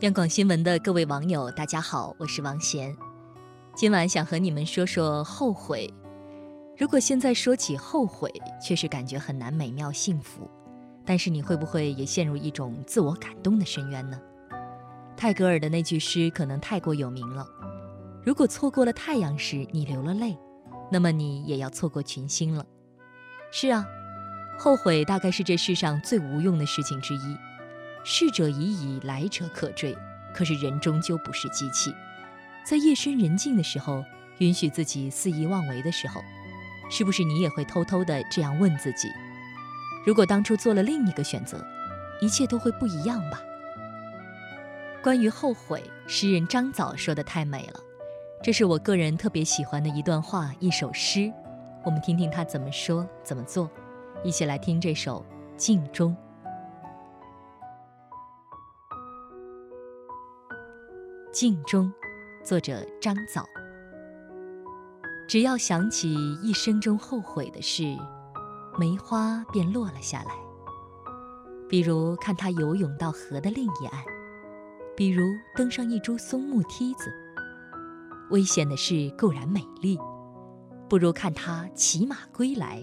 央广新闻的各位网友，大家好，我是王贤。今晚想和你们说说后悔。如果现在说起后悔，确实感觉很难美妙幸福。但是你会不会也陷入一种自我感动的深渊呢？泰戈尔的那句诗可能太过有名了：如果错过了太阳时你流了泪，那么你也要错过群星了。是啊，后悔大概是这世上最无用的事情之一。逝者已矣，来者可追。可是人终究不是机器，在夜深人静的时候，允许自己肆意妄为的时候，是不是你也会偷偷的这样问自己：如果当初做了另一个选择，一切都会不一样吧？关于后悔，诗人张枣说的太美了，这是我个人特别喜欢的一段话，一首诗。我们听听他怎么说，怎么做，一起来听这首《镜中》。镜中，作者张枣。只要想起一生中后悔的事，梅花便落了下来。比如看他游泳到河的另一岸，比如登上一株松木梯子。危险的事固然美丽，不如看他骑马归来，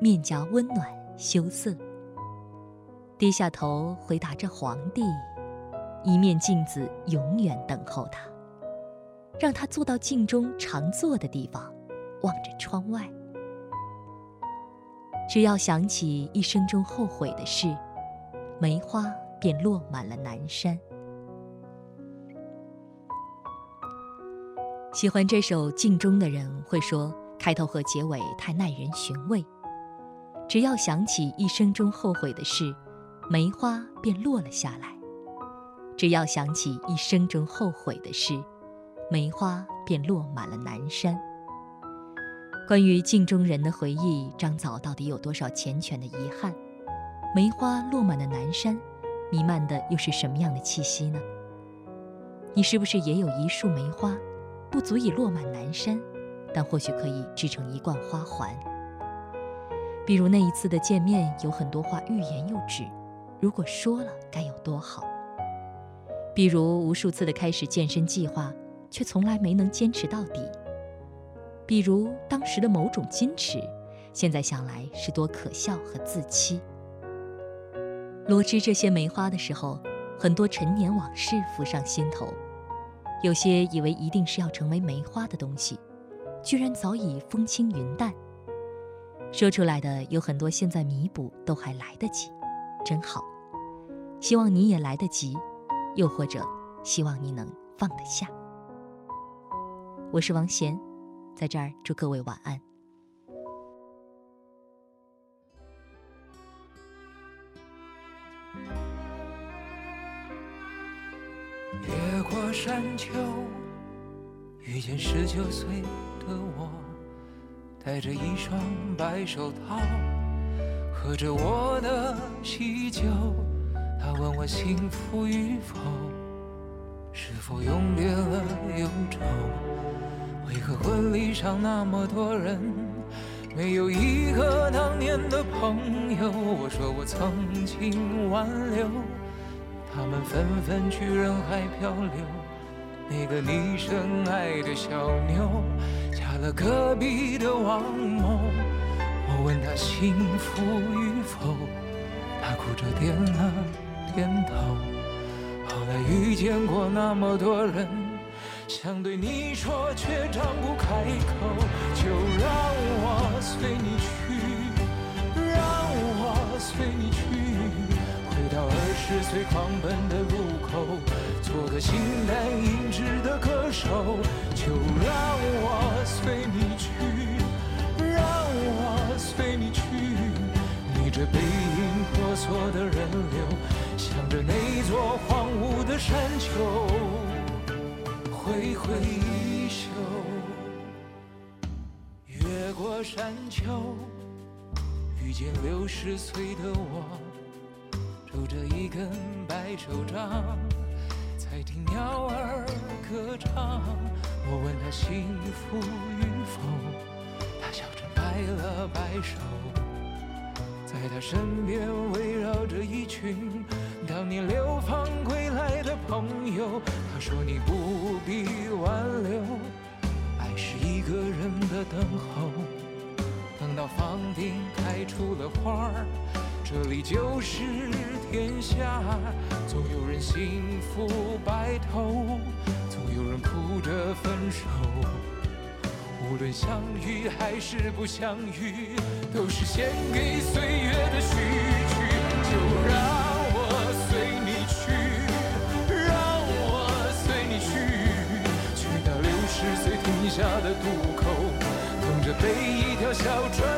面颊温暖羞涩，低下头回答着皇帝。一面镜子永远等候他，让他坐到镜中常坐的地方，望着窗外。只要想起一生中后悔的事，梅花便落满了南山。喜欢这首《镜中》的人会说，开头和结尾太耐人寻味。只要想起一生中后悔的事，梅花便落了下来。只要想起一生中后悔的事，梅花便落满了南山。关于镜中人的回忆，张枣到底有多少缱绻的遗憾？梅花落满了南山，弥漫的又是什么样的气息呢？你是不是也有一束梅花，不足以落满南山，但或许可以织成一冠花环？比如那一次的见面，有很多话欲言又止，如果说了，该有多好？比如无数次的开始健身计划，却从来没能坚持到底；比如当时的某种矜持，现在想来是多可笑和自欺。罗织这些梅花的时候，很多陈年往事浮上心头，有些以为一定是要成为梅花的东西，居然早已风轻云淡。说出来的有很多，现在弥补都还来得及，真好。希望你也来得及。又或者，希望你能放得下。我是王贤，在这儿祝各位晚安。越过山丘，遇见十九岁的我，戴着一双白手套，喝着我的喜酒。他问我幸福与否，是否永别了忧愁？为何婚礼上那么多人，没有一个当年的朋友？我说我曾经挽留，他们纷纷去人海漂流。那个你深爱的小妞，嫁了隔壁的王某。我问他幸福与否，他哭着点了。点头。后来遇见过那么多人，想对你说却张不开口。就让我随你去，让我随你去，回到二十岁狂奔的路口，做个形单影只的歌手。就让我随你去，让我随你去，你这背影婆娑的人山丘挥挥衣袖，越过山丘，遇见六十岁的我，拄着一根白手杖，在听鸟儿歌唱。我问他幸福与否，他笑着摆了摆手，在他身边围绕着一群。当年流放朋友，他说你不必挽留，爱是一个人的等候。等到房顶开出了花儿，这里就是天下。总有人幸福白头，总有人哭着分手。无论相遇还是不相遇，都是献给岁月的序曲。就让下的渡口，等着被一条小船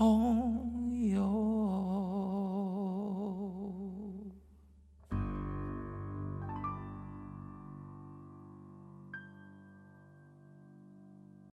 home.